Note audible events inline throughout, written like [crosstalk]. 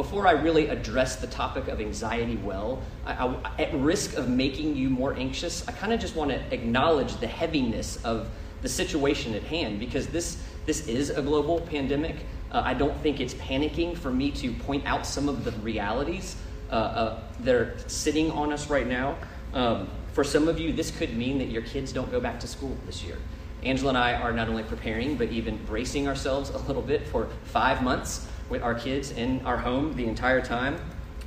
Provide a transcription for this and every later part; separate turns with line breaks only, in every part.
before I really address the topic of anxiety well, I, I, at risk of making you more anxious, I kind of just want to acknowledge the heaviness of the situation at hand because this, this is a global pandemic. Uh, I don't think it's panicking for me to point out some of the realities uh, uh, that are sitting on us right now. Um, for some of you, this could mean that your kids don't go back to school this year. Angela and I are not only preparing, but even bracing ourselves a little bit for five months with our kids in our home the entire time.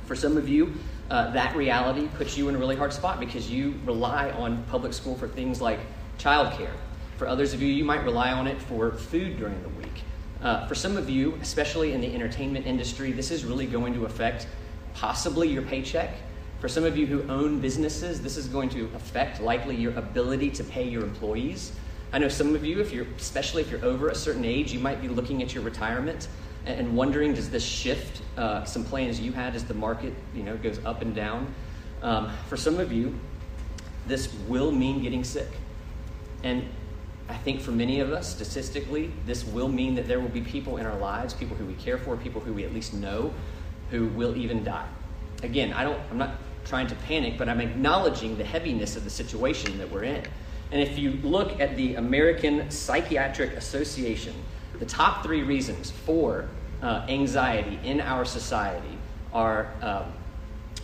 For some of you, uh, that reality puts you in a really hard spot because you rely on public school for things like childcare. For others of you, you might rely on it for food during the week. Uh, for some of you, especially in the entertainment industry, this is really going to affect possibly your paycheck. For some of you who own businesses, this is going to affect likely your ability to pay your employees. I know some of you, if you're, especially if you're over a certain age, you might be looking at your retirement and wondering, does this shift uh, some plans you had as the market, you know, goes up and down? Um, for some of you, this will mean getting sick. And I think for many of us, statistically, this will mean that there will be people in our lives, people who we care for, people who we at least know, who will even die. Again, I don't, I'm not trying to panic, but I'm acknowledging the heaviness of the situation that we're in. And if you look at the American Psychiatric Association, the top three reasons for uh, anxiety in our society are, um,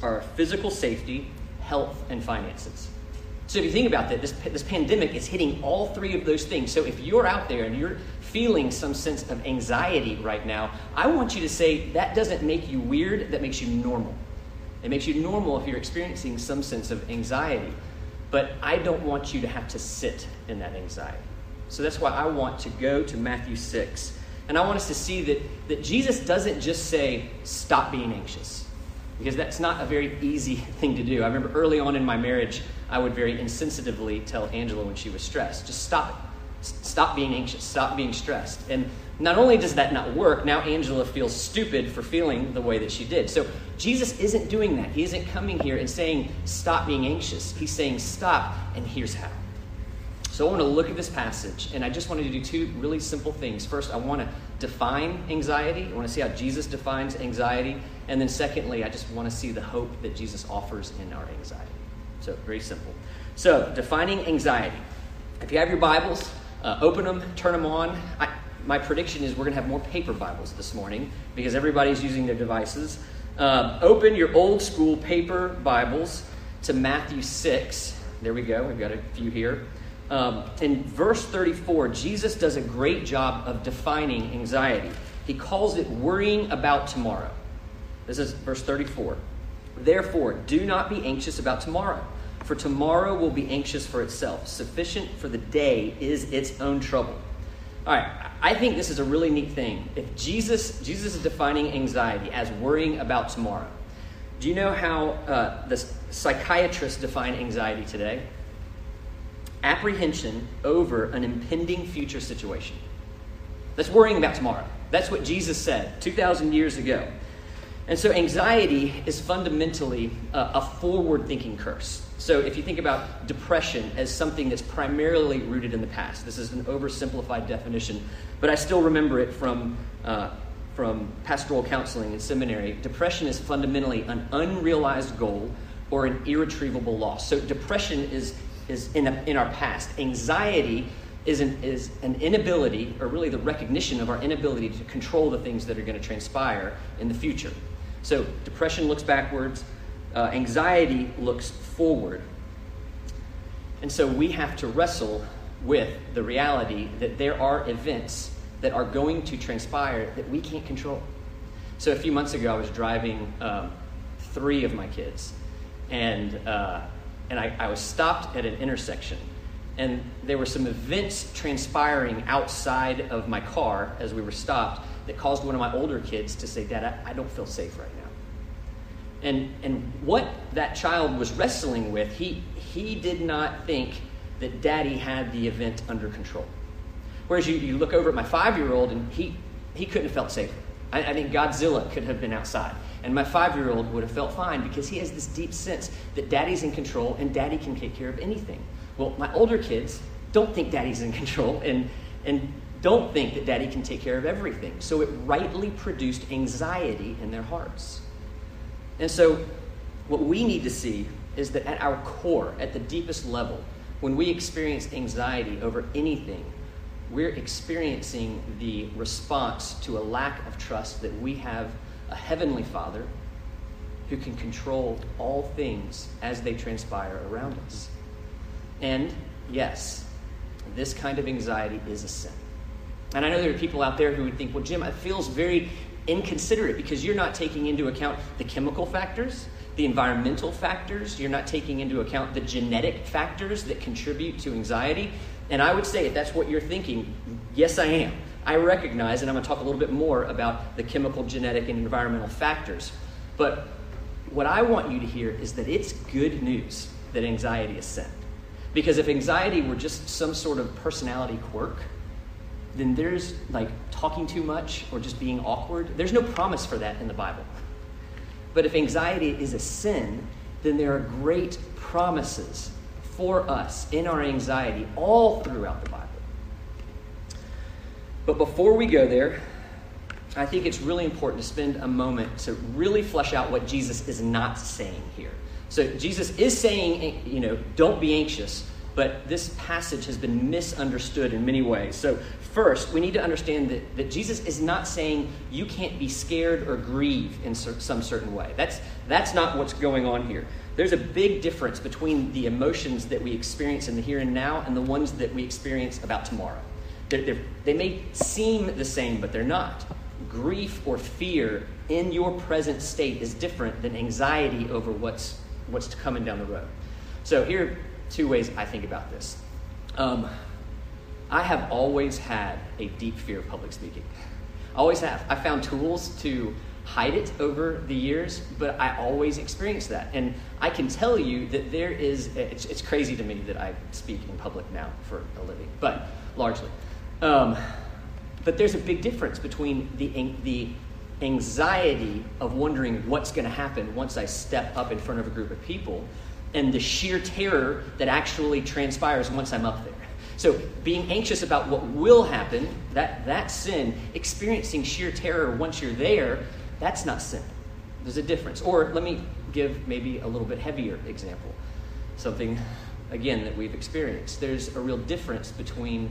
are physical safety, health, and finances. So if you think about that, this, this pandemic is hitting all three of those things. So if you're out there and you're feeling some sense of anxiety right now, I want you to say that doesn't make you weird, that makes you normal. It makes you normal if you're experiencing some sense of anxiety. But I don't want you to have to sit in that anxiety. So that's why I want to go to Matthew 6. And I want us to see that, that Jesus doesn't just say, stop being anxious because that's not a very easy [laughs] thing to do. I remember early on in my marriage, I would very insensitively tell Angela when she was stressed, just stop it. Stop being anxious. Stop being stressed. And not only does that not work, now Angela feels stupid for feeling the way that she did. So Jesus isn't doing that. He isn't coming here and saying, stop being anxious. He's saying, stop, and here's how. So I want to look at this passage, and I just wanted to do two really simple things. First, I want to define anxiety. I want to see how Jesus defines anxiety. And then, secondly, I just want to see the hope that Jesus offers in our anxiety. So, very simple. So, defining anxiety. If you have your Bibles, uh, open them, turn them on. I, my prediction is we're going to have more paper Bibles this morning because everybody's using their devices. Um, open your old school paper Bibles to Matthew 6. There we go. We've got a few here. Um, in verse 34, Jesus does a great job of defining anxiety. He calls it worrying about tomorrow. This is verse 34. Therefore, do not be anxious about tomorrow, for tomorrow will be anxious for itself. Sufficient for the day is its own trouble. All right, I think this is a really neat thing. If Jesus, Jesus is defining anxiety as worrying about tomorrow, do you know how uh, the psychiatrists define anxiety today? Apprehension over an impending future situation. That's worrying about tomorrow. That's what Jesus said 2,000 years ago. And so, anxiety is fundamentally a, a forward thinking curse. So, if you think about depression as something that's primarily rooted in the past, this is an oversimplified definition, but I still remember it from, uh, from pastoral counseling in seminary. Depression is fundamentally an unrealized goal or an irretrievable loss. So, depression is is in, a, in our past. Anxiety is an, is an inability, or really the recognition of our inability to control the things that are going to transpire in the future. So, depression looks backwards, uh, anxiety looks forward. And so, we have to wrestle with the reality that there are events that are going to transpire that we can't control. So, a few months ago, I was driving um, three of my kids, and uh, and I, I was stopped at an intersection. And there were some events transpiring outside of my car as we were stopped that caused one of my older kids to say, Dad, I, I don't feel safe right now. And, and what that child was wrestling with, he, he did not think that daddy had the event under control. Whereas you, you look over at my five year old and he, he couldn't have felt safer. I, I think Godzilla could have been outside. And my five year old would have felt fine because he has this deep sense that daddy's in control and daddy can take care of anything. Well, my older kids don't think daddy's in [laughs] control and, and don't think that daddy can take care of everything. So it rightly produced anxiety in their hearts. And so, what we need to see is that at our core, at the deepest level, when we experience anxiety over anything, we're experiencing the response to a lack of trust that we have a heavenly Father who can control all things as they transpire around us. And yes, this kind of anxiety is a sin. And I know there are people out there who would think, well, Jim, it feels very inconsiderate because you're not taking into account the chemical factors, the environmental factors, you're not taking into account the genetic factors that contribute to anxiety. And I would say, if that's what you're thinking, yes, I am. I recognize, and I'm going to talk a little bit more about the chemical, genetic, and environmental factors. But what I want you to hear is that it's good news that anxiety is sin. Because if anxiety were just some sort of personality quirk, then there's like talking too much or just being awkward. There's no promise for that in the Bible. But if anxiety is a sin, then there are great promises for us in our anxiety all throughout the Bible. But before we go there, I think it's really important to spend a moment to really flesh out what Jesus is not saying here. So Jesus is saying, you know, don't be anxious, but this passage has been misunderstood in many ways. So, first, we need to understand that, that Jesus is not saying you can't be scared or grieve in some certain way. That's, that's not what's going on here. There's a big difference between the emotions that we experience in the here and now and the ones that we experience about tomorrow. They're, they're, they may seem the same, but they're not. Grief or fear in your present state is different than anxiety over what's what's coming down the road. So here are two ways I think about this. Um, I have always had a deep fear of public speaking. I Always have. I found tools to hide it over the years, but I always experience that. And I can tell you that there is, it's, it's crazy to me that I speak in public now for a living, but largely. Um, but there's a big difference between the, the anxiety of wondering what's going to happen once I step up in front of a group of people and the sheer terror that actually transpires once I'm up there. So being anxious about what will happen, that, that sin, experiencing sheer terror once you're there, that's not sin. There's a difference. Or let me give maybe a little bit heavier example. Something, again, that we've experienced. There's a real difference between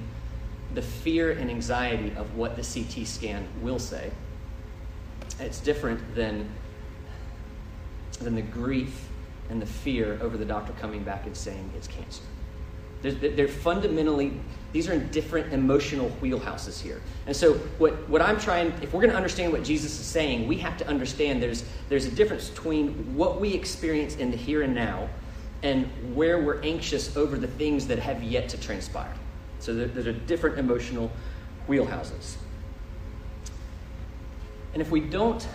the fear and anxiety of what the CT scan will say it's different than, than the grief and the fear over the doctor coming back and saying it's cancer. They're, they're, fundamentally, these are in different emotional wheelhouses here. And so, what, what I'm trying, if we're going to understand what Jesus is saying, we have to understand there's, there's a difference between what we experience in the here and now and where we're anxious over the things that have yet to transpire. So, there, there are different emotional wheelhouses. And if we don't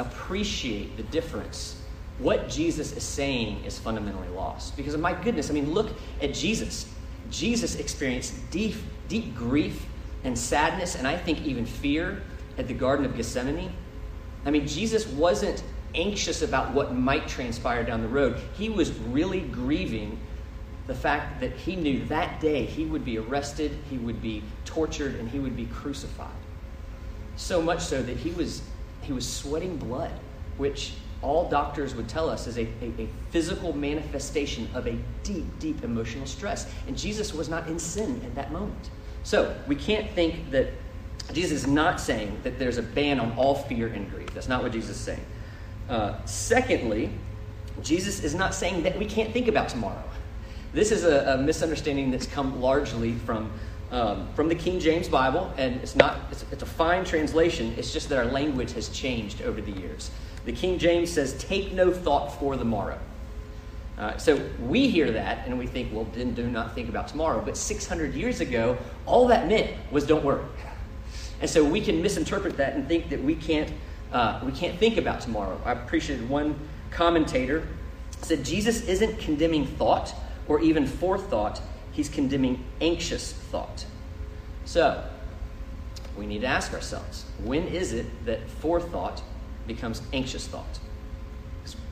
appreciate the difference, what Jesus is saying is fundamentally lost. Because, of my goodness, I mean, look at Jesus. Jesus experienced deep, deep grief and sadness, and I think even fear at the Garden of Gethsemane. I mean, Jesus wasn't anxious about what might transpire down the road. He was really grieving the fact that he knew that day he would be arrested, he would be tortured, and he would be crucified. So much so that he was, he was sweating blood, which all doctors would tell us is a, a, a, physical manifestation of a deep, deep emotional stress. And Jesus was not in sin at that moment. So we can't think that Jesus is not saying that there's a ban on all fear and grief. That's not what Jesus is saying. Uh, secondly, Jesus is not saying that we can't think about tomorrow. This is a, a misunderstanding that's come largely from um, from the King James Bible, and it's not it's, it's a fine translation. It's just that our language has changed over the years. The King James says, "Take no thought for the morrow." Uh, so we hear that and we think, well, then do not think about tomorrow. But 600 years ago, all that meant was don't worry. And so we can misinterpret that and think that we can't, uh, we can't think about tomorrow. I appreciated one commentator said Jesus isn't condemning thought or even forethought he's condemning anxious thought. So, we need to ask ourselves when is it that forethought becomes anxious thought?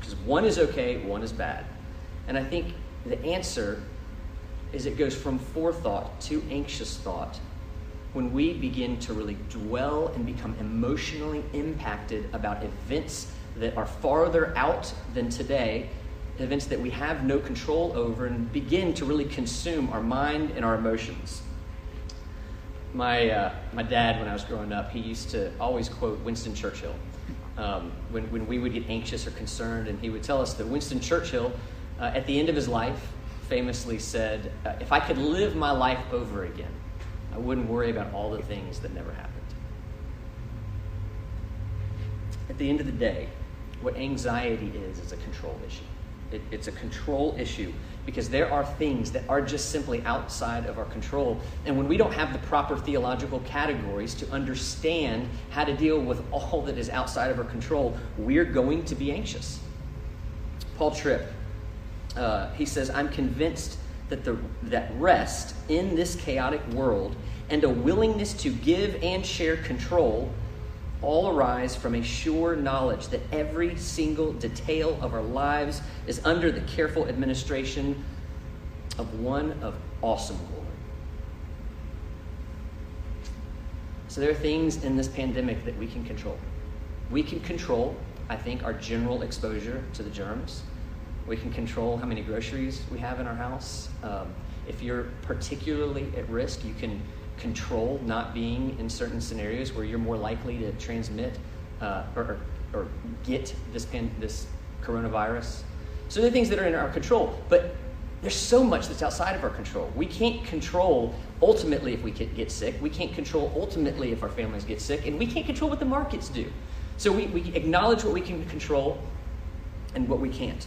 Because one is okay, one is bad. And I think the answer is it goes from forethought to anxious thought when we begin to really dwell and become emotionally impacted about events that are farther out than today, events that we have no control over, and begin to really consume our mind and our emotions. My, uh, my dad, when I was growing up, he used to always quote Winston Churchill um, when, when we would get anxious or concerned, and he would tell us that Winston Churchill, uh, at the end of his life, famously said, uh, If I could live my life over again, I wouldn't worry about all the things that never happened. At the end of the day, what anxiety is, is a control issue. It, it's a control issue because there are things that are just simply outside of our control. And when we don't have the proper theological categories to understand how to deal with all that is outside of our control, we're going to be anxious. Paul Tripp, uh, he says, I'm convinced that, the, that rest in this chaotic world and a willingness to give and share control all arise from a sure knowledge that every single detail of our lives is under the careful administration of one of awesome glory. So there are things in this pandemic that we can control. We can control, I think, our general exposure to the germs. We can control how many groceries we have in our house. Um, if you're particularly at risk, you can control not being in certain scenarios where you're more likely to transmit uh, or, or get this, pan, this coronavirus. So there are things that are in our control, but there's so much that's outside of our control. We can't control ultimately if we get sick. We can't control ultimately if our families get sick, and we can't control what the markets do. So we, we acknowledge what we can control and what we can't.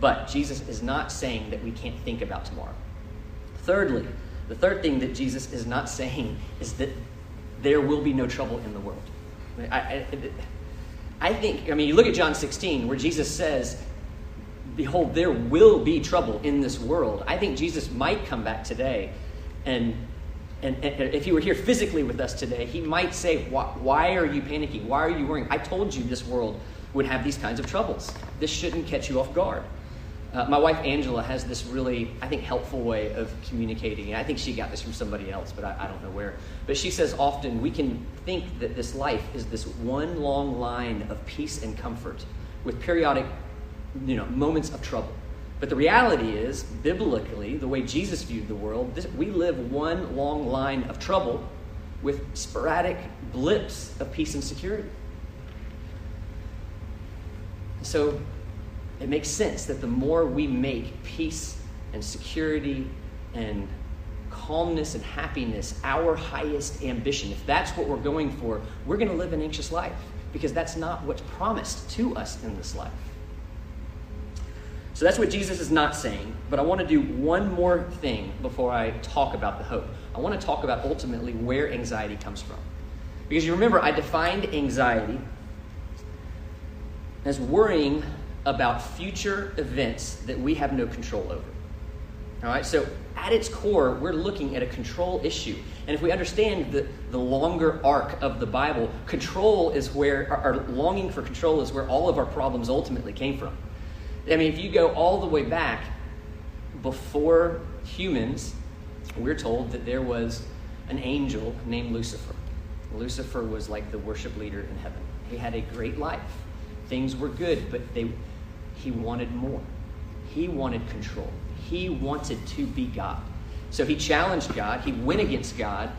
But Jesus is not saying that we can't think about tomorrow. Thirdly, the third thing that Jesus is not saying is that there will be no trouble in the world. I, I, I think, I mean, you look at John 16, where Jesus says, Behold, there will be trouble in this world. I think Jesus might come back today and and, and, if he were here physically with us today, he might say, why, why, are you panicking? Why are you worrying? I told you this world would have these kinds of troubles. This shouldn't catch you off guard. Uh, my wife Angela has this really, I think, helpful way of communicating. And I think she got this from somebody else, but I, I, don't know where. But she says often we can think that this life is this one long line of peace and comfort with periodic, you know, moments of trouble. But the reality is, biblically, the way Jesus viewed the world, this, we live one long line of trouble with sporadic blips of peace and security. So it makes sense that the more we make peace and security and calmness and happiness our highest ambition, if that's what we're going for, we're going to live an anxious life because that's not what's promised to us in this life. So that's what Jesus is not saying. But I want to do one more thing before I talk about the hope. I want to talk about ultimately where anxiety comes from. Because you remember, I defined anxiety as worrying about future events that we have no control over. All right, so at its core, we're looking at a control issue. And if we understand the, the longer arc of the Bible, control is where, our, our longing for control is where all of our problems ultimately came from. I mean, if you go all the way back before humans, we're told that there was an angel named Lucifer. Lucifer was like the worship leader in heaven. He had a great life. Things were good, but they he wanted more. He wanted control. He wanted to be God. So he challenged God. He went against God.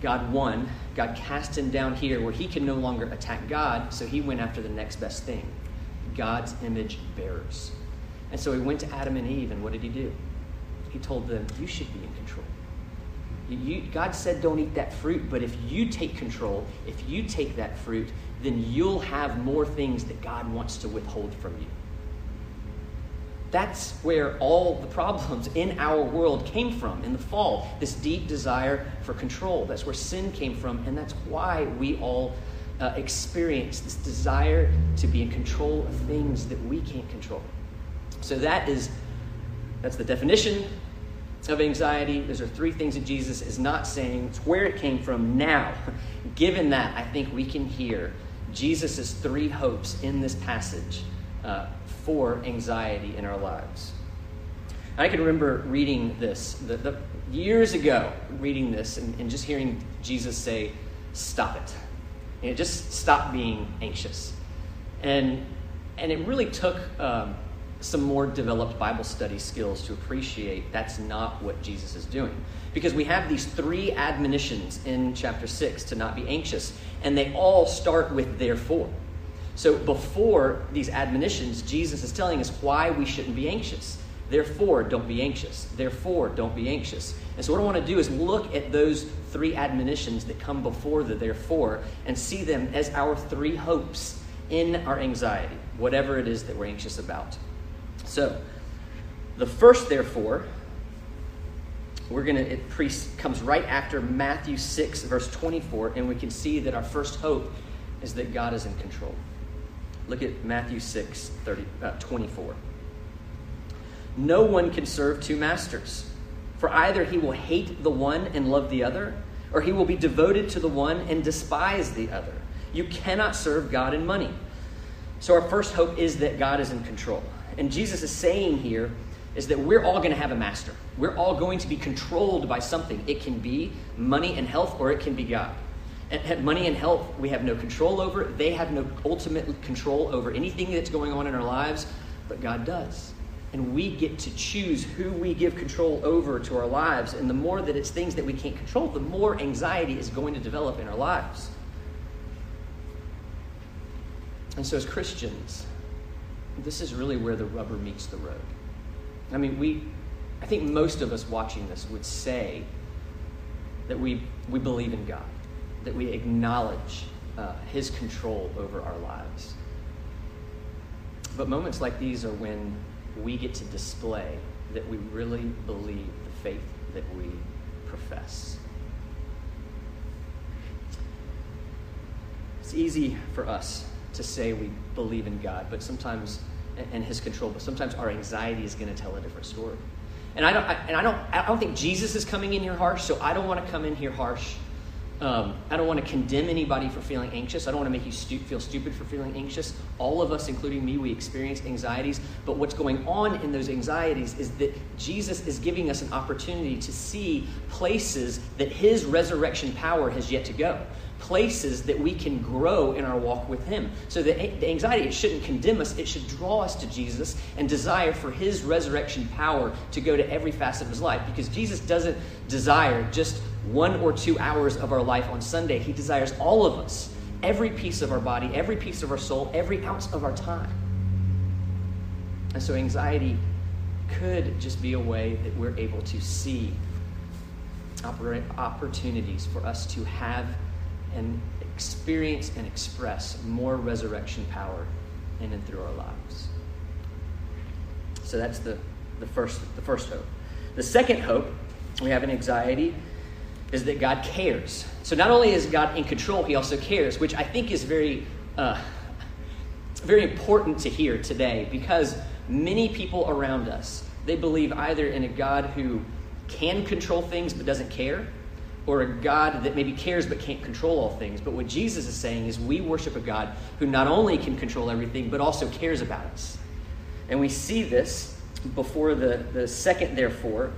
God won. God cast him down here where he can no longer attack God, so he went after the next best thing God's image bearers. And so he went to Adam and Eve, and what did he do? He told them, You should be in control. You, God said, Don't eat that fruit, but if you take control, if you take that fruit, then you'll have more things that God wants to withhold from you. That's where all the problems in our world came from in the fall. This deep desire for control. That's where sin came from, and that's why we all uh, experience this desire to be in control of things that we can't control. So that is that's the definition of anxiety. Those are three things that Jesus is not saying. It's where it came from now. [laughs] Given that, I think we can hear Jesus' three hopes in this passage uh, for anxiety in our lives. I can remember reading this. The, the, years ago reading this and, and just hearing Jesus say, Stop it. You know, just stop being anxious. And, and it really took um, some more developed Bible study skills to appreciate that's not what Jesus is doing. Because we have these three admonitions in chapter 6 to not be anxious, and they all start with therefore. So before these admonitions, Jesus is telling us why we shouldn't be anxious. Therefore, don't be anxious. Therefore, don't be anxious. And so, what I want to do is look at those three admonitions that come before the therefore and see them as our three hopes in our anxiety, whatever it is that we're anxious about. So, the first therefore, we're going to, it pre- comes right after Matthew 6, verse 24, and we can see that our first hope is that God is in control. Look at Matthew 6, 30, uh, 24. No one can serve two masters, for either he will hate the one and love the other, or he will be devoted to the one and despise the other. You cannot serve God and money. So, our first hope is that God is in control. And Jesus is saying here is that we're all going to have a master. We're all going to be controlled by something. It can be money and health, or it can be God. And money and health, we have no control over. They have no ultimate control over anything that's going on in our lives, but God does and we get to choose who we give control over to our lives. And the more that it's things that we can't control, the more anxiety is going to develop in our lives. And so, as Christians, this is really where the rubber meets the road. I mean, we, I think most of us watching this would say that we, we believe in God, that we acknowledge uh, His control over our lives. But moments like these are when we get to display that we really believe the faith that we profess. It's easy for us to say we believe in God, but sometimes and his control, but sometimes our anxiety is going to tell a different story. And I don't I, and I don't I don't think Jesus is coming in here harsh, so I don't want to come in here harsh um, I don't want to condemn anybody for feeling anxious. I don't want to make you stu- feel stupid for feeling anxious. All of us, including me, we experience anxieties. But what's going on in those anxieties is that Jesus is giving us an opportunity to see places that his resurrection power has yet to go. Places that we can grow in our walk with Him. So the, the anxiety, it shouldn't condemn us, it should draw us to Jesus and desire for His resurrection power to go to every facet of His life. Because Jesus doesn't desire just one or two hours of our life on Sunday. He desires all of us, every piece of our body, every piece of our soul, every ounce of our time. And so anxiety could just be a way that we're able to see opportunities for us to have and experience and express more resurrection power in and through our lives. So that's the, the, first, the first hope. The second hope we have in anxiety is that God cares. So not only is God in control, He also cares, which I think is very, uh, very important to hear today because many people around us they believe either in a God who can control things but doesn't care, or a God that maybe cares but can't control all things. But what Jesus is saying is we worship a God who not only can control everything but also cares about us. And we see this before the, the second, therefore,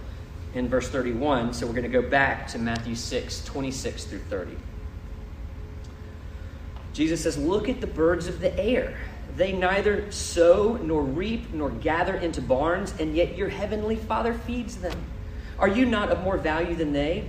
in verse 31. So we're going to go back to Matthew 6, 26 through 30. Jesus says, Look at the birds of the air. They neither sow nor reap nor gather into barns, and yet your heavenly Father feeds them. Are you not of more value than they?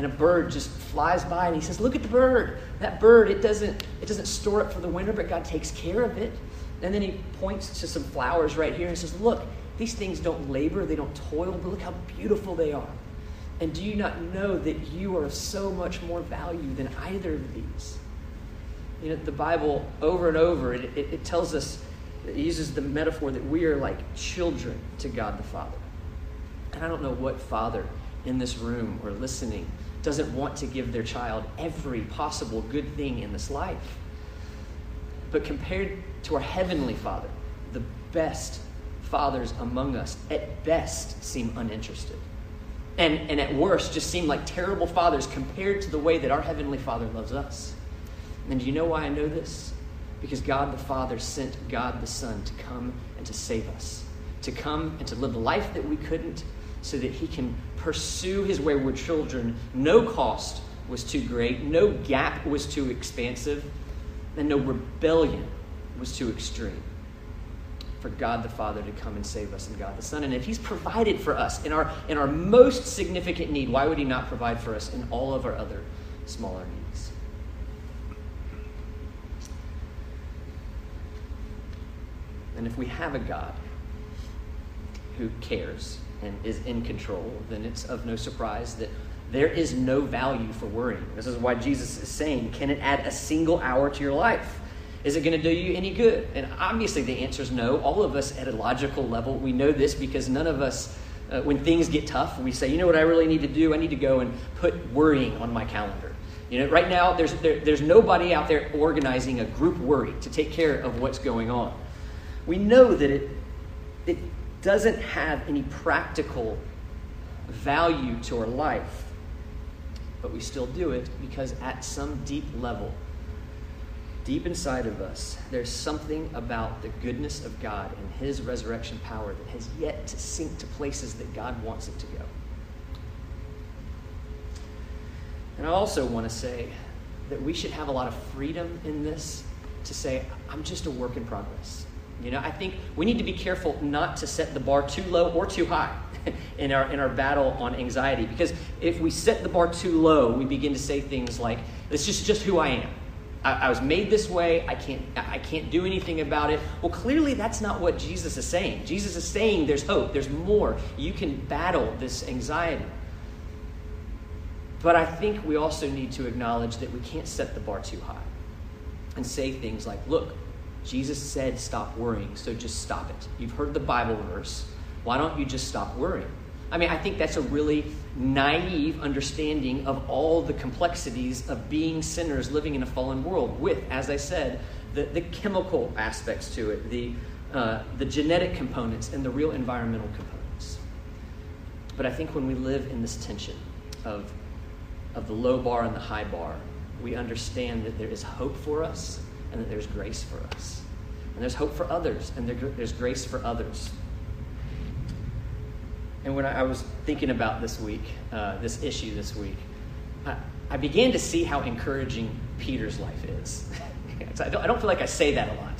and a bird just flies by, and he says, Look at the bird. That bird, it doesn't, it doesn't store up for the winter, but God takes care of it. And then he points to some flowers right here and says, Look, these things don't labor, they don't toil, but look how beautiful they are. And do you not know that you are of so much more value than either of these? You know, the Bible, over and over, it, it, it tells us, it uses the metaphor that we are like children to God the Father. And I don't know what father in this room or listening doesn't want to give their child every possible good thing in this life. But compared to our Heavenly Father, the best fathers among us at best seem uninterested. And, and at worst just seem like terrible fathers compared to the way that our Heavenly Father loves us. And do you know why I know this? Because God the Father sent God the Son to come and to save us, to come and to live a life that we couldn't, so that He can pursue His wayward children. No cost was too great, no gap was too expansive, and no rebellion was too extreme for God the Father to come and save us and God the Son. And if He's provided for us in our, in our most significant need, why would He not provide for us in all of our other smaller needs? And if we have a God who cares and is in control, then it's of no surprise that there is no value for worrying. This is why Jesus is saying, Can it add a single hour to your life? Is it going to do you any good? And obviously, the answer is no. All of us at a logical level, we know this because none of us, uh, when things get tough, we say, you know what I really need to do? I need to go and put worrying on my calendar. You know, right now, there's, there, there's nobody out there organizing a group worry to take care of what's going on. We know that it, it doesn't have any practical value to our life, but we still do it because at some deep level, deep inside of us, there's something about the goodness of God and His resurrection power that has yet to sink to places that God wants it to go. And I also want to say that we should have a lot of freedom in this to say, I'm just a work in progress. You know, I think we need to be careful not to set the bar too low or too high [laughs] in our in our battle on anxiety because if we set the bar too low, we begin to say things like, "It's just just who I am." I, I, was made this way. I can't, I can't do anything about it. Well, clearly, that's not what Jesus is saying. Jesus is saying there's hope, there's more. You can battle this anxiety. But I think we also need to acknowledge that we can't set the bar too high and say things like, look, Jesus said stop worrying, so just stop it. You've heard the Bible verse. Why don't you just stop worrying? I mean, I think that's a really naive understanding of all the complexities of being sinners living in a fallen world, with, as I said, the, the chemical aspects to it, the, uh, the genetic components, and the real environmental components. But I think when we live in this tension of, of the low bar and the high bar, we understand that there is hope for us and that there's grace for us. And there's hope for others, and there, there's grace for others. And when I, was thinking about this week, uh, this issue this week, I, I, began to see how encouraging Peter's life is. [laughs] I, don't, I don't feel like I say that a lot.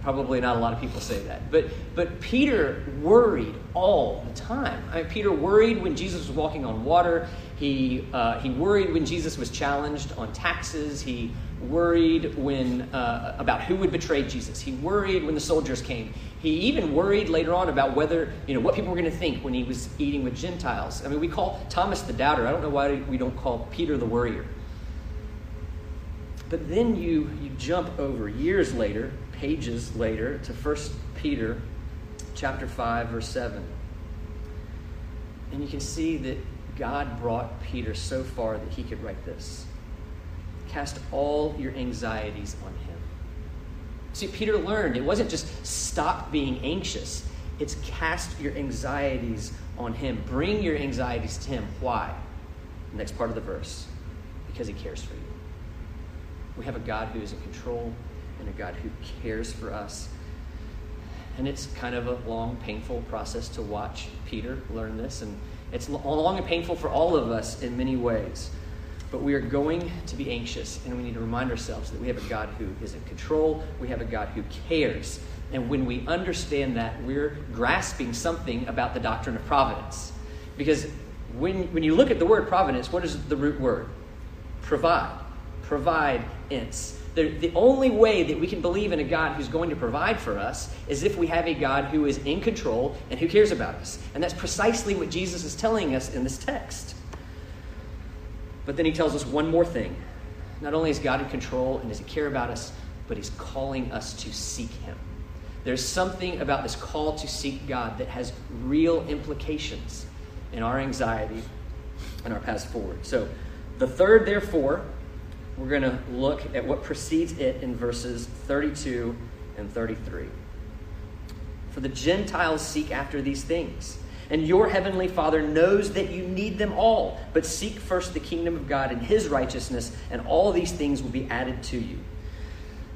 Probably not a lot of people say that. But, but Peter worried all the time. I mean, Peter worried when Jesus was walking on water. He, uh, he worried when Jesus was challenged on taxes. He worried when, uh, about who would betray Jesus. He worried when the soldiers came. He even worried later on about whether, you know, what people were going to think when he was eating with Gentiles. I mean, we call Thomas the doubter. I don't know why we don't call Peter the worrier. But then you, you jump over years later, pages later, to 1 Peter chapter 5, verse 7. And you can see that God brought Peter so far that he could write this Cast all your anxieties on him. See, Peter learned it wasn't just stop being anxious, it's cast your anxieties on him. Bring your anxieties to him. Why? The Next part of the verse because he cares for you. We have a God who is in control and a God who cares for us. And it's kind of a long, painful process to watch Peter learn this. And it's long and painful for all of us in many ways. But we are going to be anxious, and we need to remind ourselves that we have a God who is in control, we have a God who cares. And when we understand that, we're grasping something about the doctrine of providence. Because when, when you look at the word providence, what is the root word? Provide. Provide ins. The, the only way that we can believe in a God who's going to provide for us is if we have a God who is in control and who cares about us. And that's precisely what Jesus is telling us in this text. But then he tells us one more thing. Not only is God in control and does he care about us, but he's calling us to seek him. There's something about this call to seek God that has real implications in our anxiety and our path forward. So, the third, therefore, we're going to look at what precedes it in verses 32 and 33. For the Gentiles seek after these things, and your heavenly Father knows that you need them all. But seek first the kingdom of God and his righteousness, and all these things will be added to you.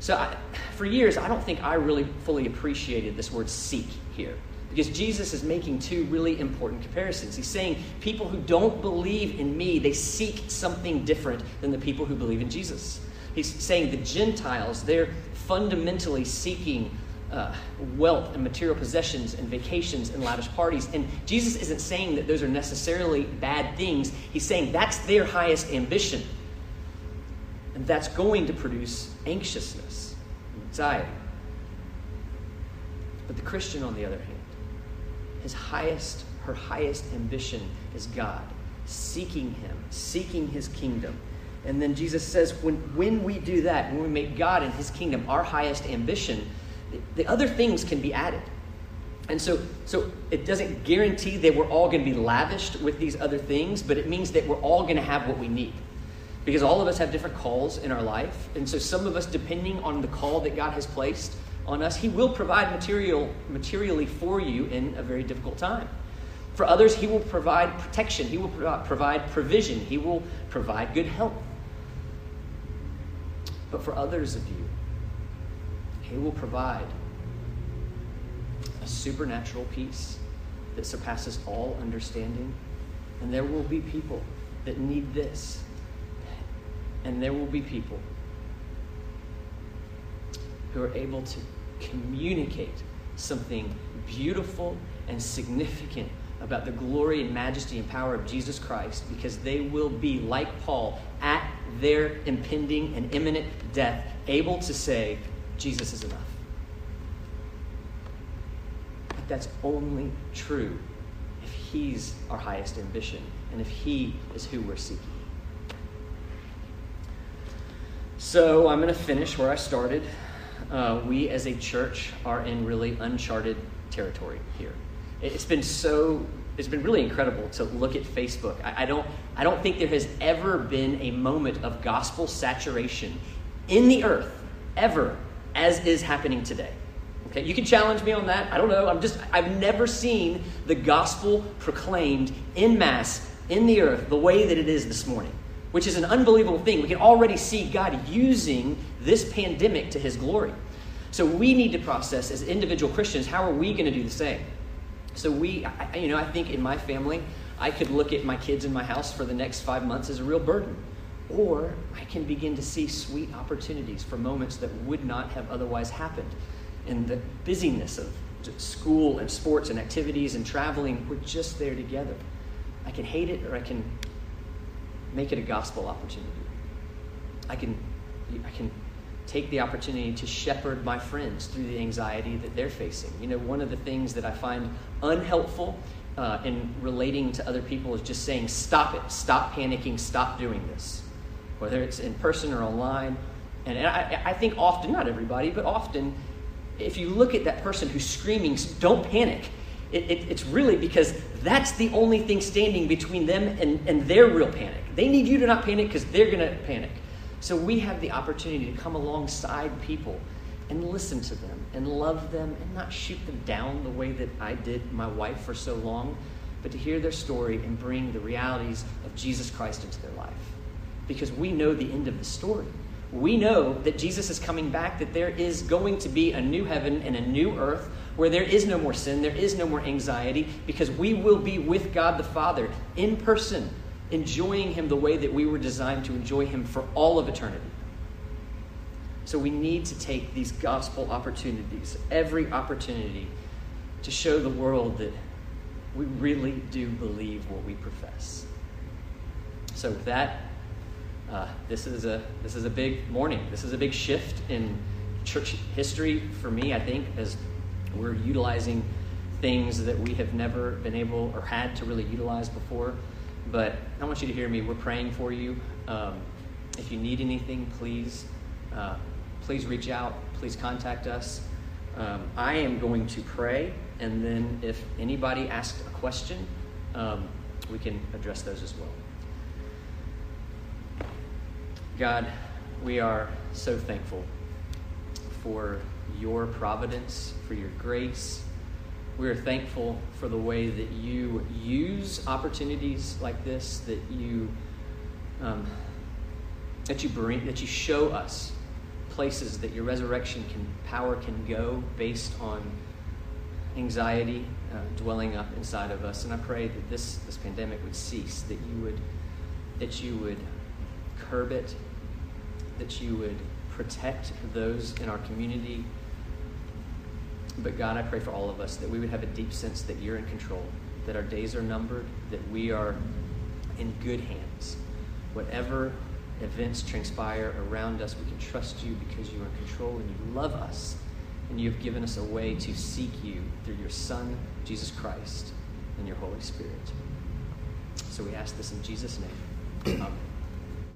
So, I, for years, I don't think I really fully appreciated this word seek here. Because Jesus is making two really important comparisons. He's saying people who don't believe in me, they seek something different than the people who believe in Jesus. He's saying the Gentiles, they're fundamentally seeking uh, wealth and material possessions and vacations and lavish parties. And Jesus isn't saying that those are necessarily bad things. He's saying that's their highest ambition. And that's going to produce anxiousness, anxiety. But the Christian, on the other hand, his highest, her highest ambition is God, seeking him, seeking his kingdom. And then Jesus says, when, when we do that, when we make God and his kingdom our highest ambition, the, the other things can be added. And so, so it doesn't guarantee that we're all going to be lavished with these other things, but it means that we're all going to have what we need. Because all of us have different calls in our life. And so some of us, depending on the call that God has placed, on us, He will provide material, materially for you in a very difficult time. For others, He will provide protection, He will provide provision, He will provide good health. But for others of you, He will provide a supernatural peace that surpasses all understanding. And there will be people that need this. And there will be people who are able to communicate something beautiful and significant about the glory and majesty and power of Jesus Christ because they will be, like Paul, at their impending and imminent death, able to say, Jesus is enough. But that's only true if He's our highest ambition and if He is who we're seeking. So I'm going to finish where I started uh, we as a church are in really uncharted territory here. It's been so it's been really incredible to look at Facebook. I, I, don't, I don't think there has ever been a moment of gospel saturation in the earth, ever, as is happening today. Okay, you can challenge me on that. I don't know. I'm just, I've never seen the gospel proclaimed in mass in the earth the way that it is this morning, which is an unbelievable thing. We can already see God using this pandemic to his glory. So we need to process as individual Christians how are we going to do the same? So we, I, you know, I think in my family, I could look at my kids in my house for the next five months as a real burden. Or I can begin to see sweet opportunities for moments that would not have otherwise happened. In the busyness of school and sports and activities and traveling, we're just there together. I can hate it or I can make it a gospel opportunity. I can, I can take the opportunity to shepherd my friends through the anxiety that they're facing. You know, one of the things that I find unhelpful uh, in relating to other people is just saying, stop it, stop panicking, stop doing this, whether it's in person or online. And I, I think often, not everybody, but often, if you look at that person who's screaming, don't panic, it, it, it's really because that's the only thing standing between them and, and their real panic. They need you to not panic because they're going to panic. So we have the opportunity to come alongside people and listen to them and love them and not shoot them down the way that I did my wife for so long, but to hear their story and bring the realities of Jesus Christ into their life. Because we know the end of the story. We know that Jesus is coming back, that there is going to be a new heaven and a new earth where there is no more sin, there is no more anxiety, because we will be with God the Father in person enjoying Him the way that we were designed to enjoy Him for all of eternity. So we need to take these gospel opportunities, every opportunity, to show the world that we really do believe what we profess. So with that, uh, this is a this is a big morning. This is a big shift in church history for me. I think as we're utilizing things that we have never been able or had to really utilize before. But I want you to hear me. We're praying for you. Um, if you need anything, please, uh, please reach out. Please contact us. Um, I am going to pray, and then if anybody asks a question, um, we can address those as well. God, we are so thankful for your providence, for your grace, we are thankful for the way that you use opportunities like this, that you um, that you bring, that you show us places that your resurrection can power can go based on anxiety uh, dwelling up inside of us. And I pray that this this pandemic would cease, that you would that you would curb it, that you would protect those in our community. But God, I pray for all of us that we would have a deep sense that you're in control, that our days are numbered, that we are in good hands. Whatever events transpire around us, we can trust you because you are in control and you love us. And you have given us a way to seek you through your Son, Jesus Christ, and your Holy Spirit. So we ask this in Jesus' name. Amen.